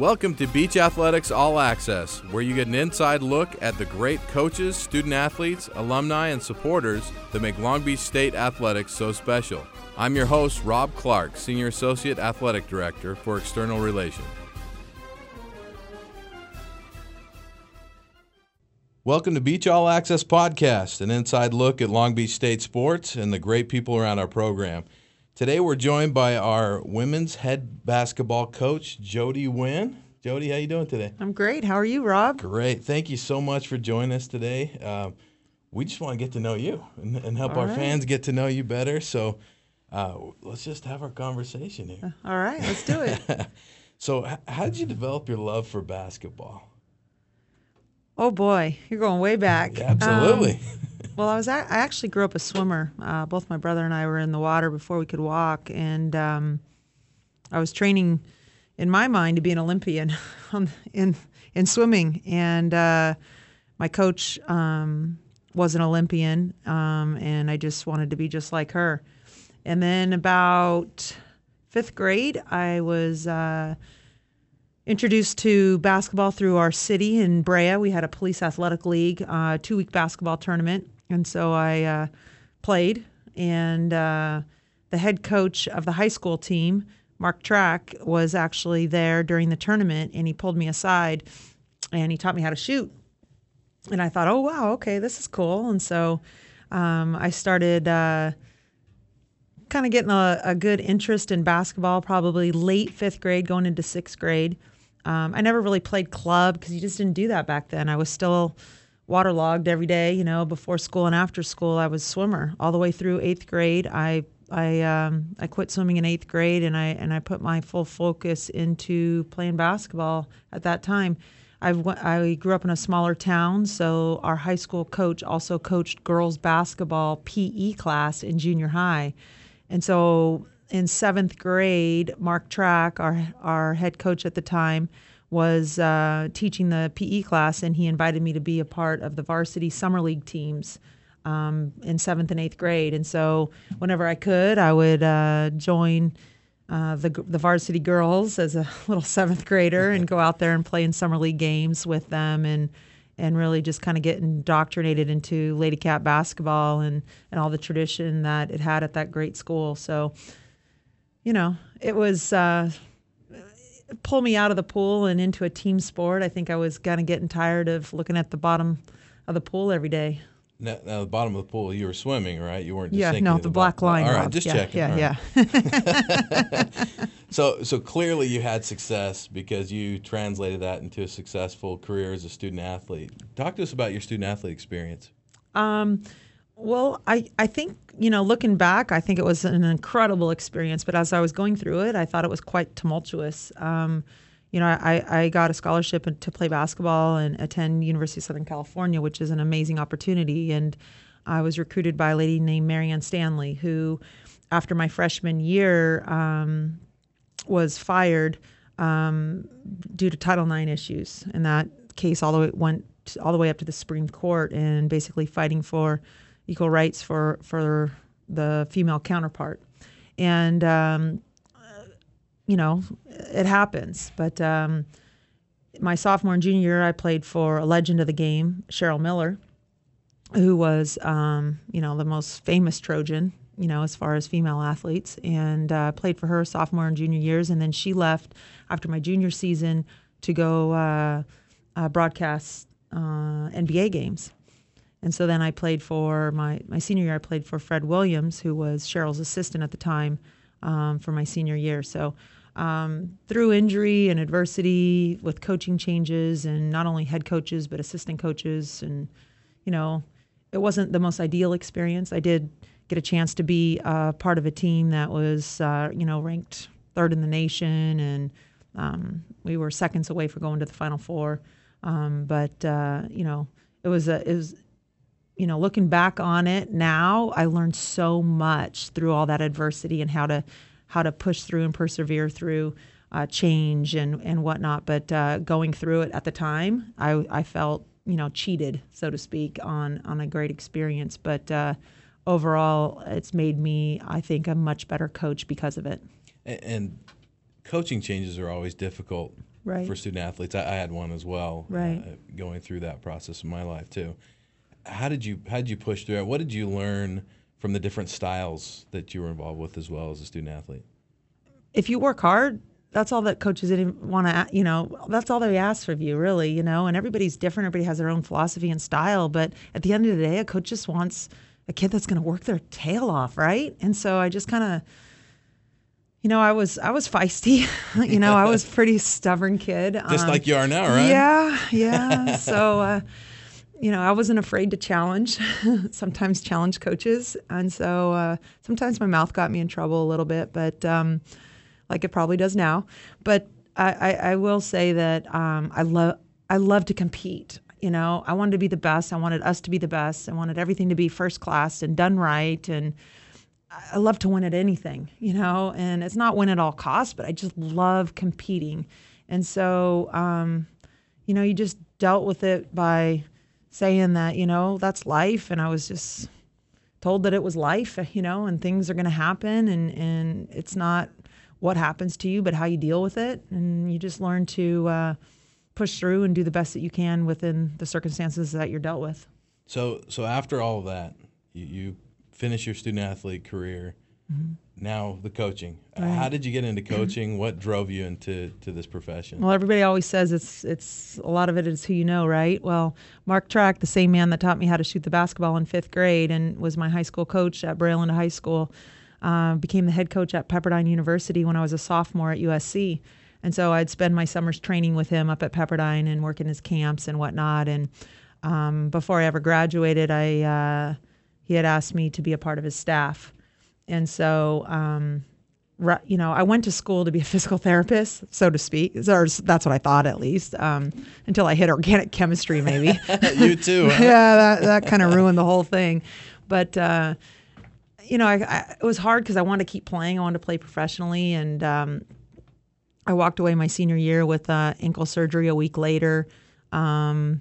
Welcome to Beach Athletics All Access, where you get an inside look at the great coaches, student athletes, alumni, and supporters that make Long Beach State athletics so special. I'm your host, Rob Clark, Senior Associate Athletic Director for External Relations. Welcome to Beach All Access Podcast, an inside look at Long Beach State sports and the great people around our program. Today we're joined by our women's head basketball coach, Jody Wynn. Jody, how you doing today? I'm great. How are you, Rob? Great. Thank you so much for joining us today. Um, we just want to get to know you and, and help All our right. fans get to know you better. So uh, let's just have our conversation here. All right, let's do it. So, h- how did you develop your love for basketball? oh boy, you're going way back. Yeah, absolutely. Um, well, I was I actually grew up a swimmer. Uh, both my brother and I were in the water before we could walk, and um, I was training in my mind to be an Olympian in in swimming. And uh, my coach um, was an Olympian, um, and I just wanted to be just like her. And then about fifth grade, I was. Uh, introduced to basketball through our city in Brea. We had a police athletic league, uh, two week basketball tournament. And so I uh, played. And uh, the head coach of the high school team, Mark Trakh, was actually there during the tournament. And he pulled me aside and he taught me how to shoot. And I thought, oh, wow, okay, this is cool. And so um, I started. Uh, kind of getting a, a good interest in basketball, probably late fifth grade, going into sixth grade. Um, I never really played club because you just didn't do that back then. I was still waterlogged every day, you know, before school and after school. I was swimmer all the way through eighth grade. I I um, I quit swimming in eighth grade and I and I put my full focus into playing basketball at that time. I I grew up in a smaller town, so our high school coach also coached girls basketball PE class in junior high. And so in seventh grade, Mark Trakh, our our head coach at the time, was uh, teaching the PE class, and he invited me to be a part of the varsity summer league teams um, in seventh and eighth grade. And so whenever I could, I would uh, join. Uh, the the varsity girls as a little seventh grader and go out there and play in summer league games with them and and really just kind of get indoctrinated into Lady Cat basketball and, and all the tradition that it had at that great school. So, you know, it was uh, pull me out of the pool and into a team sport. I think I was kind of getting tired of looking at the bottom of the pool every day. Now, now, the bottom of the pool, you were swimming, right? You weren't just yeah, no, to the black line. All right, Rob. just yeah, checking. Yeah, All yeah. So, so clearly you had success because you translated that into a successful career as a student athlete. Talk to us about your student athlete experience. Um, well, I, I think, you know, looking back, I think it was an incredible experience. But as I was going through it, I thought it was quite tumultuous. Um, you know, I, I got a scholarship to play basketball and attend University of Southern California, which is an amazing opportunity. And I was recruited by a lady named Marianne Stanley, who, after my freshman year, um, was fired um, due to Title IX issues. And that case all the way went all the way up to the Supreme Court and basically fighting for equal rights for for the female counterpart. And um, you know, it happens. But um, my sophomore and junior year, I played for a legend of the game, Cheryl Miller, who was, um, you know, the most famous Trojan, you know, as far as female athletes, and uh, played for her sophomore and junior years. And then she left after my junior season to go uh, uh, broadcast uh, NBA games. And so then I played for my, my senior year, I played for Fred Williams, who was Cheryl's assistant at the time um, for my senior year. So um, through injury and adversity with coaching changes and not only head coaches, but assistant coaches, and, you know, it wasn't the most ideal experience. I did get a chance to be uh, part of a team that was, uh, you know, ranked third in the nation, and um, we were seconds away from going to the Final Four. Um, but uh, you know, it was a, it was, you know, looking back on it now, I learned so much through all that adversity and how to how to push through and persevere through uh, change and and whatnot. But uh, going through it at the time, I I felt you know cheated, so to speak, on on a great experience. But uh, overall, it's made me, I think, a much better coach because of it. And, and coaching changes are always difficult Right. for student athletes. I, I had one as well. Right. Uh, going through that process in my life too. How did you how did you push through it? What did you learn from the different styles that you were involved with as well as a student athlete? if you work hard, that's all that coaches want to, you know, that's all they ask of you, really, you know. And everybody's different. Everybody has their own philosophy and style. But at the end of the day, a coach just wants a kid that's going to work their tail off, right? And so I just kind of, you know, I was I was feisty. you know, I was pretty stubborn kid. Just Um, like you are now, right? Yeah, yeah. so, uh, you know, I wasn't afraid to challenge, sometimes challenge coaches. And so uh, sometimes my mouth got me in trouble a little bit, but um, like it probably does now. But I, I, I will say that um, I love I love to compete. You know, I wanted to be the best. I wanted us to be the best. I wanted everything to be first class and done right. And I love to win at anything, you know, and it's not win at all costs, but I just love competing. And so, um, you know, you just dealt with it by saying that, you know, that's life. And I was just told that it was life, you know, and things are going to happen. And, and it's not what happens to you, but how you deal with it. And you just learn to uh, push through and do the best that you can within the circumstances that you're dealt with. So so after all of that, you, you finish your student athlete career. Now the coaching. Uh, How did you get into coaching? What drove you into to this profession? Well, everybody always says it's it's a lot of it is who you know, right? Well, Mark Trakh, the same man that taught me how to shoot the basketball in fifth grade and was my high school coach at Brea Olinda High School, uh, became the head coach at Pepperdine University when I was a sophomore at USC. And so I'd spend my summers training with him up at Pepperdine and working his camps and whatnot. And um, before I ever graduated, I uh, he had asked me to be a part of his staff. And so, um, you know, I went to school to be a physical therapist, so to speak. Or that's what I thought, at least, um, until I hit organic chemistry, maybe. you too. huh? yeah, that, that kind of ruined the whole thing. But, uh, you know, I, I, it was hard because I wanted to keep playing. I wanted to play professionally. And um, I walked away my senior year with uh, ankle surgery a week later. Um,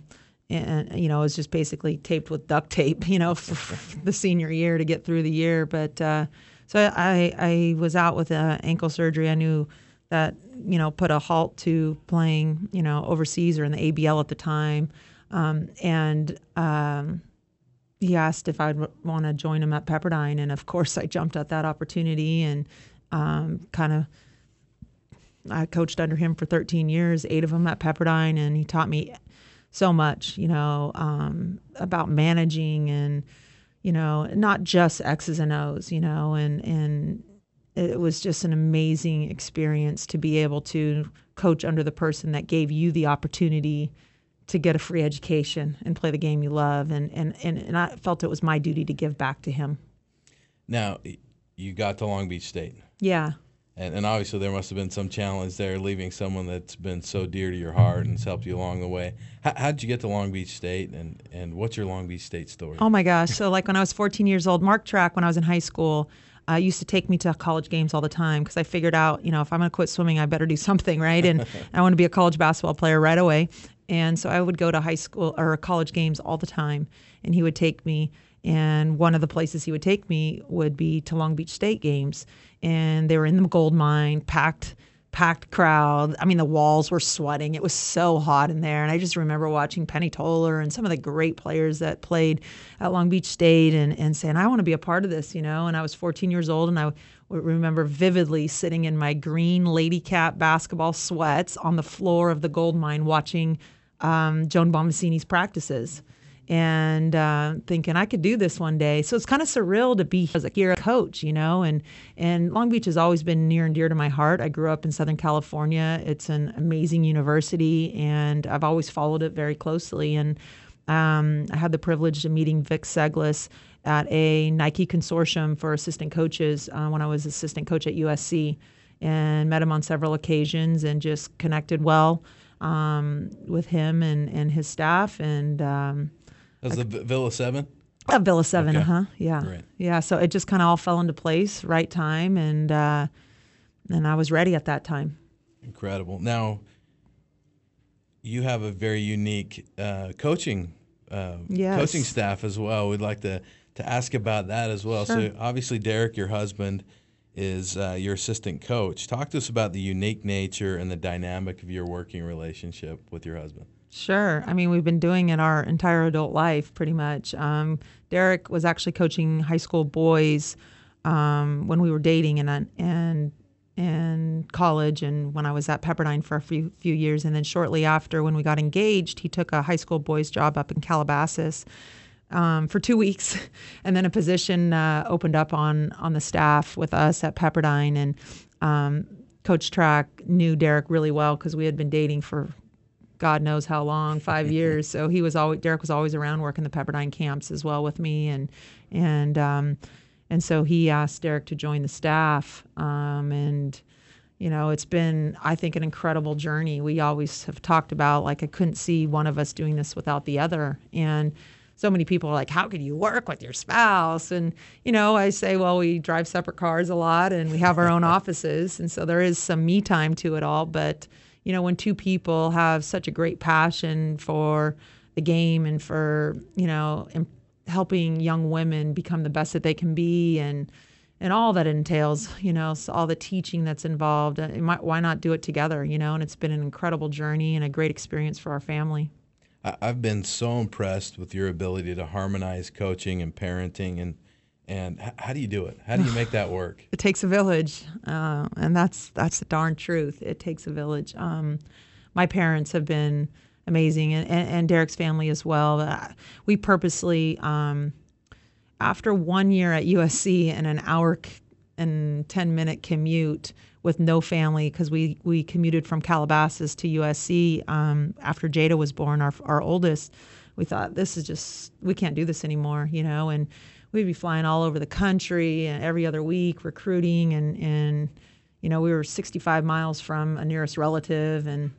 and, you know, it was just basically taped with duct tape, you know, for the senior year to get through the year. But uh, so I, I was out with uh, ankle surgery. I knew that, you know, put a halt to playing, you know, overseas or in the ABL at the time. Um, and um, he asked if I'd want to join him at Pepperdine. And of course, I jumped at that opportunity and um, kind of I coached under him for 13 years, eight of them at Pepperdine, and he taught me so much, you know, um, about managing and, you know, not just X's and O's, you know, and and it was just an amazing experience to be able to coach under the person that gave you the opportunity to get a free education and play the game you love, and and and, and I felt it was my duty to give back to him. Now you got to Long Beach State. Yeah. And, and obviously, there must have been some challenge there, leaving someone that's been so dear to your heart and has helped you along the way. How, how did you get to Long Beach State, and, and what's your Long Beach State story? Oh my gosh! So like when I was 14 years old, Mark Trakh, when I was in high school, uh, used to take me to college games all the time because I figured out, you know, if I'm going to quit swimming, I better do something, right? And I want to be a college basketball player right away. And so I would go to high school or college games all the time, and he would take me. And one of the places he would take me would be to Long Beach State games, and they were in the gold mine, packed packed crowd. I mean, the walls were sweating. It was so hot in there. And I just remember watching Penny Toler and some of the great players that played at Long Beach State and, and saying, I want to be a part of this, you know. And I was 14 years old and I remember vividly sitting in my green lady cat basketball sweats on the floor of the gold mine watching um, Joan Bonvicini's practices and uh, thinking I could do this one day. So it's kind of surreal to be as a coach, you know. And and Long Beach has always been near and dear to my heart. I grew up in Southern California. It's an amazing university, and I've always followed it very closely. And um, I had the privilege of meeting Vic Cegles at a Nike consortium for assistant coaches uh, when I was assistant coach at USC, and met him on several occasions and just connected well um, with him and and his staff and. Um, That was the Villa 7? at Villa Seven, Okay. uh huh. Yeah, Great. yeah. So it just kind of all fell into place, right time, and uh, and I was ready at that time. Incredible. Now, you have a very unique uh, coaching uh, Yes. coaching staff as well. We'd like to to ask about that as well. So obviously, Derek, your husband, is uh, your assistant coach. Talk to us about the unique nature and the dynamic of your working relationship with your husband. Sure. I mean, we've been doing it our entire adult life, pretty much. Um, Derek was actually coaching high school boys um, when we were dating and and and college, and when I was at Pepperdine for a few few years, and then shortly after, when we got engaged, he took a high school boys job up in Calabasas. Um, for two weeks, and then a position uh, opened up on on the staff with us at Pepperdine, and um, Coach Trakh knew Derek really well because we had been dating for God knows how long, five years. So he was always Derek was always around working the Pepperdine camps as well with me, and and um, and so he asked Derek to join the staff, um, and you know it's been I think an incredible journey. We always have talked about like I couldn't see one of us doing this without the other, and so many people are like, how could you work with your spouse? And, you know, I say, well, we drive separate cars a lot and we have our own offices. And so there is some me time to it all. But, you know, when two people have such a great passion for the game and for, you know, helping young women become the best that they can be and, and all that entails, you know, so all the teaching that's involved. Uh, might, why not do it together, you know? And it's been an incredible journey and a great experience for our family. I've been so impressed with your ability to harmonize coaching and parenting and and how do you do it? How do you make that work? it takes a village, uh, and that's that's the darn truth. It takes a village. Um, my parents have been amazing, and, and, and Derek's family as well. Uh, we purposely, um, after one year at USC and an hour and ten minute commute with no family, because we we commuted from Calabasas to USC um, after Jada was born, our our oldest. We thought this is just we can't do this anymore, you know, and we'd be flying all over the country and every other week recruiting and and you know we were 65 miles from a nearest relative and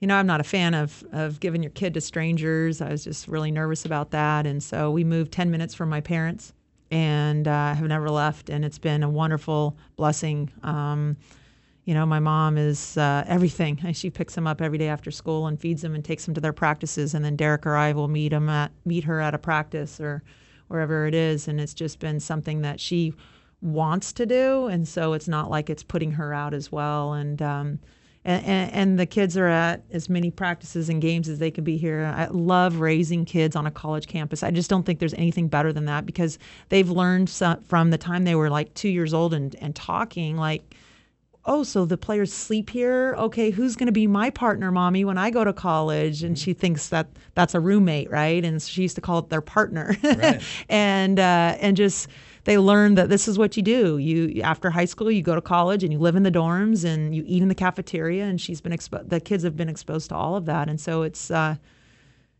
you know i'm not a fan of of giving your kid to strangers. I was just really nervous about that. And so we moved 10 minutes from my parents and uh, have never left. And it's been a wonderful blessing. Um, you know my mom is uh, everything. She picks him up every day after school and feeds him and takes him to their practices. And then derek or i will meet him at meet her at a practice or wherever it is. And it's just been something that she wants to do. And so it's not like it's putting her out as well. And, um, and, and, the kids are at as many practices and games as they can be here. I love raising kids on a college campus. I just don't think there's anything better than that because they've learned from the time they were like two years old and, and talking, like, oh, so the players sleep here. Okay, who's going to be my partner, mommy, when I go to college? And she thinks that that's a roommate, right? And she used to call it their partner. Right. and uh, and just they learn that this is what you do. You after high school, you go to college and you live in the dorms and you eat in the cafeteria. And she's been exposed. The kids have been exposed to all of that, and so it's. Uh,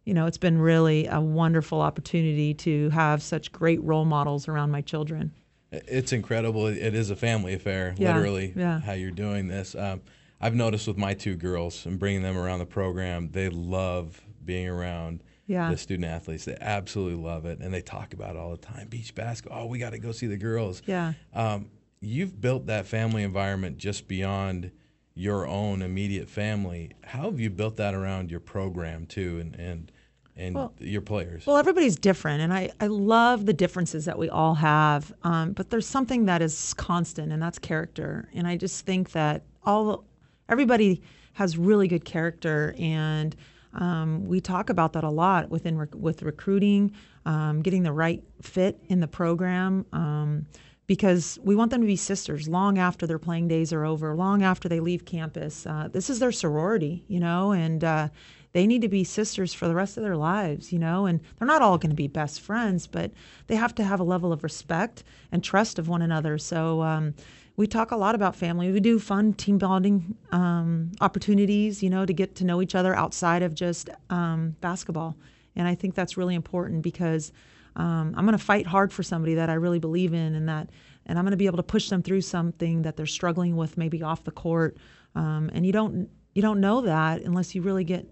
you know, it's been really a wonderful opportunity to have such great role models around my children. It's incredible. It is a family affair, yeah, literally, yeah. how you're doing this. Um, I've noticed with my two girls and bringing them around the program, they love being around yeah. the student athletes. They absolutely love it, and they talk about it all the time. Beach basketball. Oh, we got to go see the girls. Yeah. Um, you've built that family environment just beyond your own immediate family. How have you built that around your program too, and and and well, your players? Well, everybody's different, and I, I love the differences that we all have. Um, but there's something that is constant, and that's character. And I just think that all everybody has really good character, and um, we talk about that a lot within rec- with recruiting, um, getting the right fit in the program. Um, because we want them to be sisters long after their playing days are over, long after they leave campus. Uh, this is their sorority, you know, and uh, they need to be sisters for the rest of their lives, you know, and they're not all going to be best friends, but they have to have a level of respect and trust of one another. So, um, we talk a lot about family. We do fun team building um, opportunities, you know, to get to know each other outside of just um, basketball. And I think that's really important because um, I'm going to fight hard for somebody that I really believe in, and that, and I'm going to be able to push them through something that they're struggling with, maybe off the court. Um, and you don't you don't know that unless you really get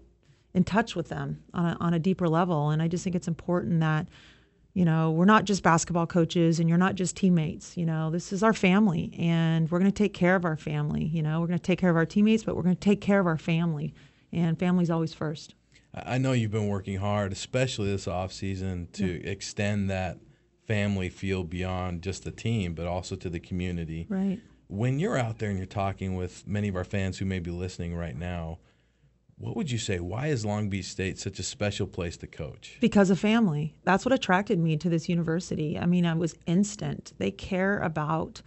in touch with them on a, on a deeper level. And I just think it's important that, you know, we're not just basketball coaches and you're not just teammates. You know, this is our family and we're going to take care of our family. You know, we're going to take care of our teammates, but we're going to take care of our family. And family's always first. I know you've been working hard, especially this off season, to yeah. extend that family feel beyond just the team, but also to the community. Right. When you're out there and you're talking with many of our fans who may be listening right now, what would you say? Why is Long Beach State such a special place to coach? Because of family. That's what attracted me to this university. I mean, I was instant. They care about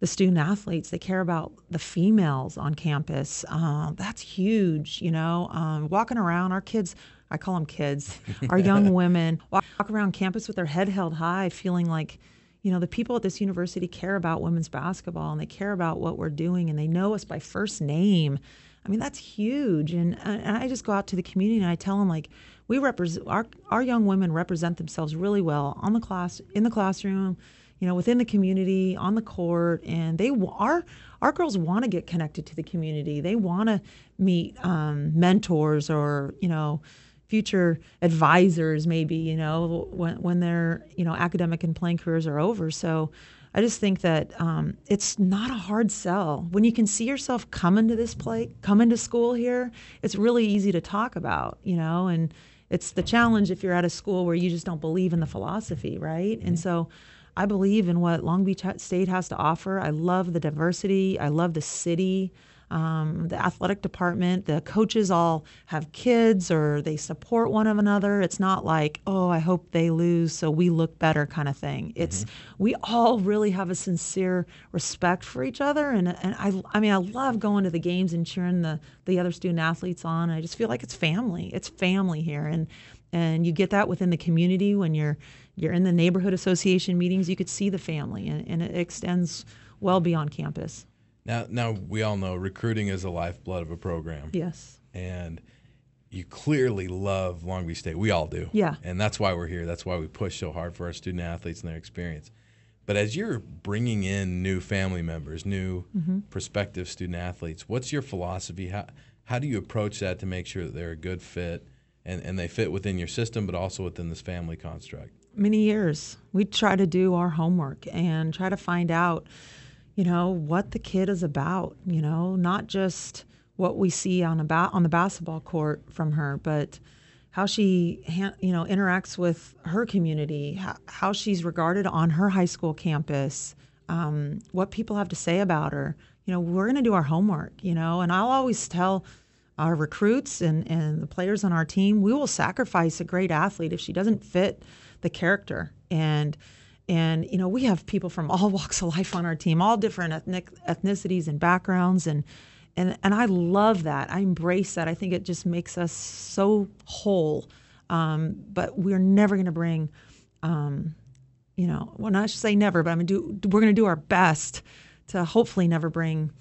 the student athletes. They care about the females on campus. Uh, that's huge, you know. Um, walking around, our kids, I call them kids, our young women, walk, walk around campus with their head held high, feeling like, you know, the people at this university care about women's basketball and they care about what we're doing and they know us by first name. I mean, that's huge. And, and I just go out to the community and I tell them, like, we represent, our, our young women represent themselves really well on the class, in the classroom, you know, within the community, on the court, and they our our girls want to get connected to the community. They want to meet um, mentors or you know future advisors, maybe you know when when their you know academic and playing careers are over. So. I just think that um, it's not a hard sell. When you can see yourself coming to this place, coming to school here, it's really easy to talk about, you know, and it's the challenge if you're at a school where you just don't believe in the philosophy, right? Mm-hmm. And so I believe in what Long Beach State has to offer. I love the diversity. I love the city, um, the athletic department. The coaches all have kids or they support one of another. It's not like, oh, I hope they lose so we look better kind of thing. It's mm-hmm. we all really have a sincere respect for each other. And, and I, I mean, I love going to the games and cheering the, the other student athletes on. I just feel like it's family. It's family here. And, and you get that within the community when you're you're in the neighborhood association meetings, you could see the family, and, and it extends well beyond campus. Now, now we all know recruiting is the lifeblood of a program. Yes. And you clearly love Long Beach State. We all do. Yeah. And that's why we're here. That's why we push so hard for our student athletes and their experience. But as you're bringing in new family members, new mm-hmm. prospective student athletes, what's your philosophy? How, how do you approach that to make sure that they're a good fit and, and they fit within your system, but also within this family construct? many years. We try to do our homework and try to find out, you know, what the kid is about, you know, not just what we see on a ba- on the basketball court from her, but how she ha- you know interacts with her community, how, how, she's regarded on her high school campus, um, what people have to say about her. You know, we're going to do our homework, you know, and I'll always tell our recruits and, and the players on our team, we will sacrifice a great athlete if she doesn't fit the character and and you know we have people from all walks of life on our team all different ethnic ethnicities and backgrounds. And and and I love that. I embrace that. I think it just makes us so whole. Um, but we're never going to bring um, you know well not say never but I'm gonna do we're going to do our best to hopefully never bring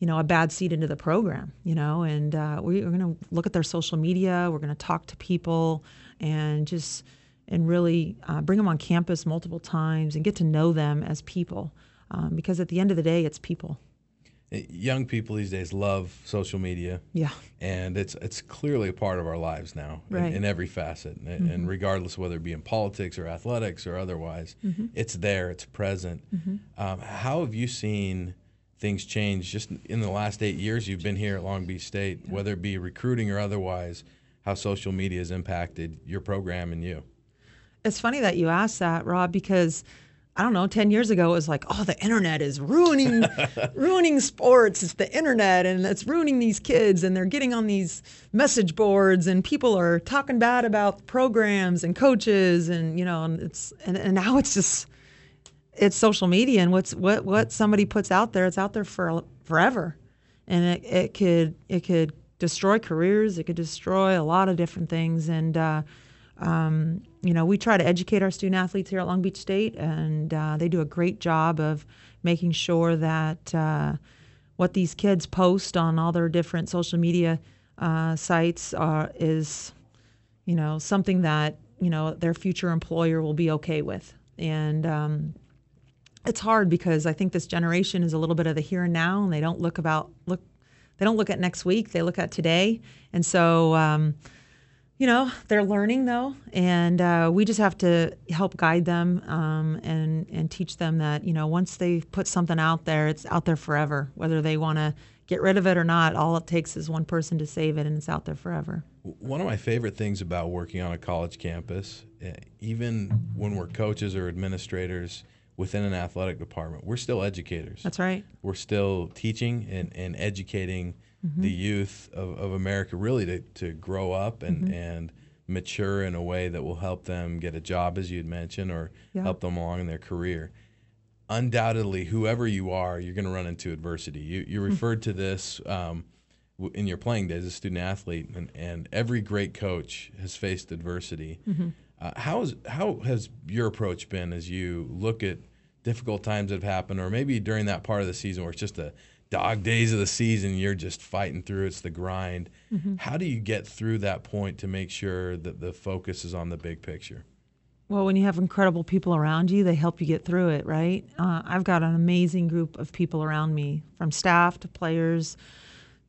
you know a bad seed into the program you know? And uh, we, we're going to look at their social media. We're going to talk to people and just and really uh, bring them on campus multiple times and get to know them as people. Um, because at the end of the day, it's people. Eh, young people these days love social media. Yeah. And it's it's clearly a part of our lives now right. in, in, every facet. Mm-hmm. And regardless whether it be in politics or athletics or otherwise, mm-hmm. it's there, it's present. Mm-hmm. Um, how have you seen things change just in the last eight years you've been here at Long Beach State, yeah. whether it be recruiting or otherwise, how social media has impacted your program and you? It's funny that you asked that, Rob, because I don't know, 10 years ago it was like, oh, the internet is ruining ruining sports. It's the internet and it's ruining these kids and they're getting on these message boards and people are talking bad about programs and coaches and you know, and it's and, and now it's just it's social media and what's what what somebody puts out there, it's out there for forever. And it, it could it could destroy careers, it could destroy a lot of different things and uh, um, you know, we try to educate our student athletes here at Long Beach State, and uh, they do a great job of making sure that uh, what these kids post on all their different social media uh, sites are, is, you know, something that you know their future employer will be okay with. And um, it's hard because I think this generation is a little bit of the here and now, and they don't look about look, they don't look at next week. They look at today, and so. Um, you know they're learning though and uh, we just have to help guide them um, and and teach them that you know once they put something out there it's out there forever whether they want to get rid of it or not, all it takes is one person to save it, and it's out there forever. One of my favorite things about working on a college campus, eh, even when we're coaches or administrators within an athletic department, we're still educators. That's right. We're still teaching and, and educating mm-hmm. the youth of, of America really to, to grow up and, mm-hmm. and mature in a way that will help them get a job, as you'd mentioned, or yeah. help them along in their career. Undoubtedly, whoever you are, you're going to run into adversity. You, you mm-hmm. referred to this um, in your playing days as a student athlete, and, and every great coach has faced adversity. Mm-hmm. Uh, how, is, how has your approach been as you look at difficult times that have happened, or maybe during that part of the season where it's just a dog days of the season, you're just fighting through. It's the grind. Mm-hmm. How do you get through that point to make sure that the focus is on the big picture? Well, when you have incredible people around you, they help you get through it, right? Uh, I've got an amazing group of people around me, from staff to players,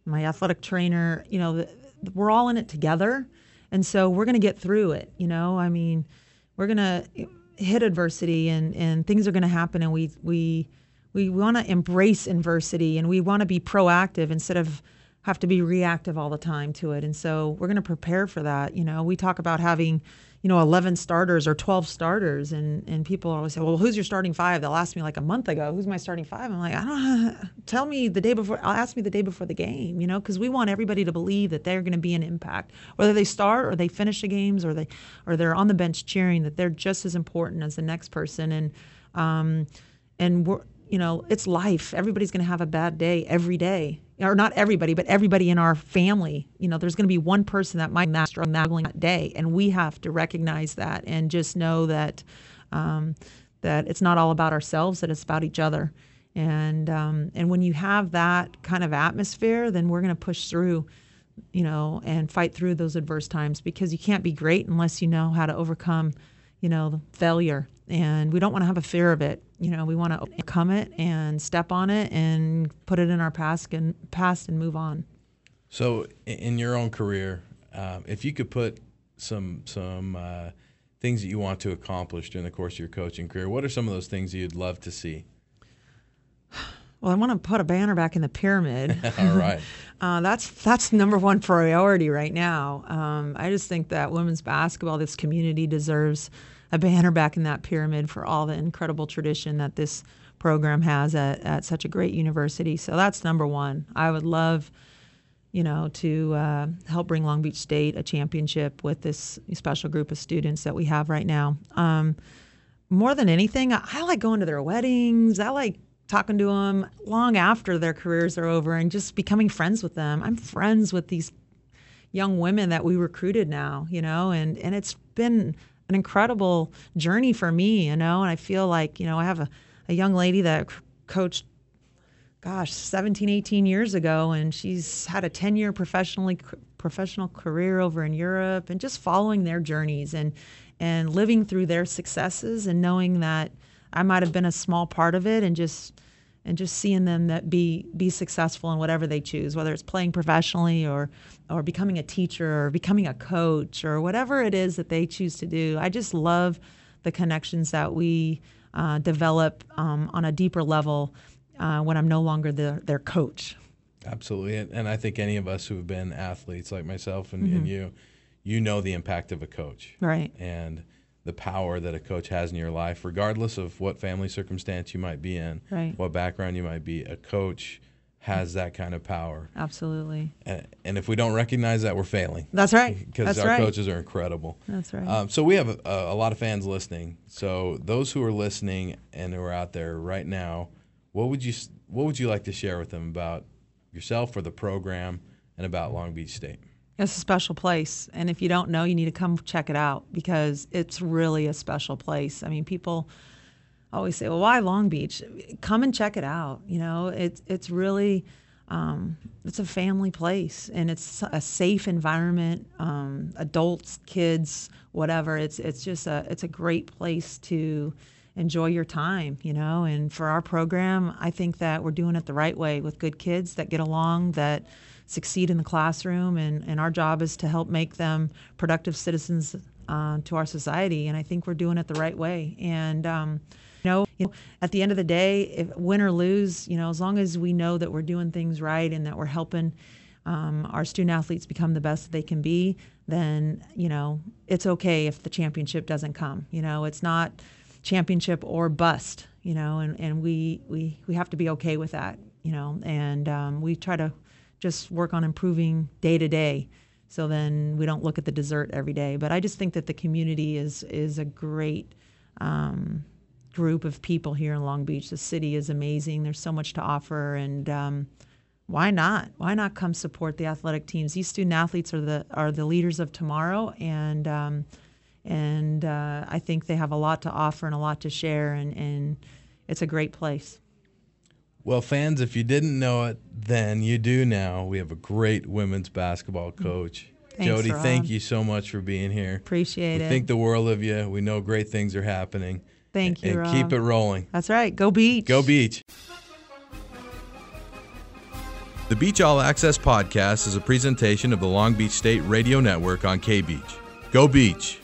my athletic trainer. You know, we're all in it together, and so we're going to get through it. You know, I mean, we're going to hit adversity, and and things are going to happen, and we we we want to embrace adversity and we want to be proactive instead of have to be reactive all the time to it. And so we're going to prepare for that. You know, we talk about having, you know, 11 starters or 12 starters, and, and people always say, well, who's your starting five? They'll ask me like a month ago, who's my starting five? I'm like, I don't. Tell me the day before, I'll ask me the day before the game, you know, because we want everybody to believe that they're going to be an impact, whether they start or they finish the games or they, or they're on the bench cheering, that they're just as important as the next person. And, um, and we're, you know, it's life. Everybody's going to have a bad day every day. Or not everybody, but everybody in our family. You know, there's going to be one person that might struggling that day, and we have to recognize that and just know that um, that it's not all about ourselves; that it's about each other. And um, and when you have that kind of atmosphere, then we're going to push through, you know, and fight through those adverse times because you can't be great unless you know how to overcome, you know, failure and we don't want to have a fear of it. You know, we want to overcome it and step on it and put it in our past and past and move on. So, in your own career, um, if you could put some some uh, things that you want to accomplish during the course of your coaching career, what are some of those things you'd love to see? Well, I want to put a banner back in the pyramid. All right. uh, that's that's number one priority right now. Um, I just think that women's basketball, this community deserves a banner back in that pyramid for all the incredible tradition that this program has at, at such a great university. So that's number one. I would love, you know, to uh, help bring Long Beach State a championship with this special group of students that we have right now. Um, more than anything, I, I like going to their weddings. I like talking to them long after their careers are over and just becoming friends with them. I'm friends with these young women that we recruited now, you know, and, and it's been an incredible journey for me, you know, and I feel like, you know, I have a, a young lady that coached gosh 17 18 years ago and she's had a 10 year professionally professional career over in Europe and just following their journeys and and living through their successes and knowing that I might have been a small part of it and just and just seeing them that be be successful in whatever they choose, whether it's playing professionally or or becoming a teacher or becoming a coach or whatever it is that they choose to do. I just love the connections that we uh, develop um, on a deeper level uh, when I'm no longer the, their coach. Absolutely, and, and, I think any of us who have been athletes like myself and, mm-hmm. and you, you know the impact of a coach, right? And the power that a coach has in your life, regardless of what family circumstance you might be in, right. what background you might be. A coach has that kind of power. Absolutely. And, and if we don't recognize that, we're failing. That's right. Because our right. coaches are incredible. That's right. Um, so we have a, a, lot of fans listening. So those who are listening and who are out there right now, what would you what would you like to share with them about yourself or the program and about Long Beach State? It's a special place, and if you don't know, you need to come check it out because it's really a special place. I mean, people always say, "Well, why Long Beach?" Come and check it out. You know, it's it's really um, it's a family place, and it's a safe environment. Um, adults, kids, whatever. It's it's just a it's a great place to enjoy your time. You know, and for our program, I think that we're doing it the right way with good kids that get along that succeed in the classroom, and, and our job is to help make them productive citizens uh, to our society, and I think we're doing it the right way. And um, you know, you know, at the end of the day, if win or lose, you know, as long as we know that we're doing things right and that we're helping um, our student athletes become the best that they can be, then you know it's okay if the championship doesn't come. You know, it's not championship or bust. You know, and, and we, we we have to be okay with that. You know, and um, we try to just work on improving day to day. So then we don't look at the dessert every day. But I just think that the community is is a great um, group of people here in Long Beach. The city is amazing. There's so much to offer, and um, why not? Why not come support the athletic teams? These student athletes are the are the leaders of tomorrow, and um, and uh, I think they have a lot to offer and a lot to share, and, and it's a great place. Well, fans, if you didn't know it, then you do now. We have a great women's basketball mm. coach. Thanks, Jody, Rob. thank you so much for being here. Appreciate we it. think the world of you. We know great things are happening. Thank you, And Rob. keep it rolling. That's right. Go Beach. Go Beach. The Beach All Access podcast is a presentation of the Long Beach State Radio Network on K Beach. Go Beach.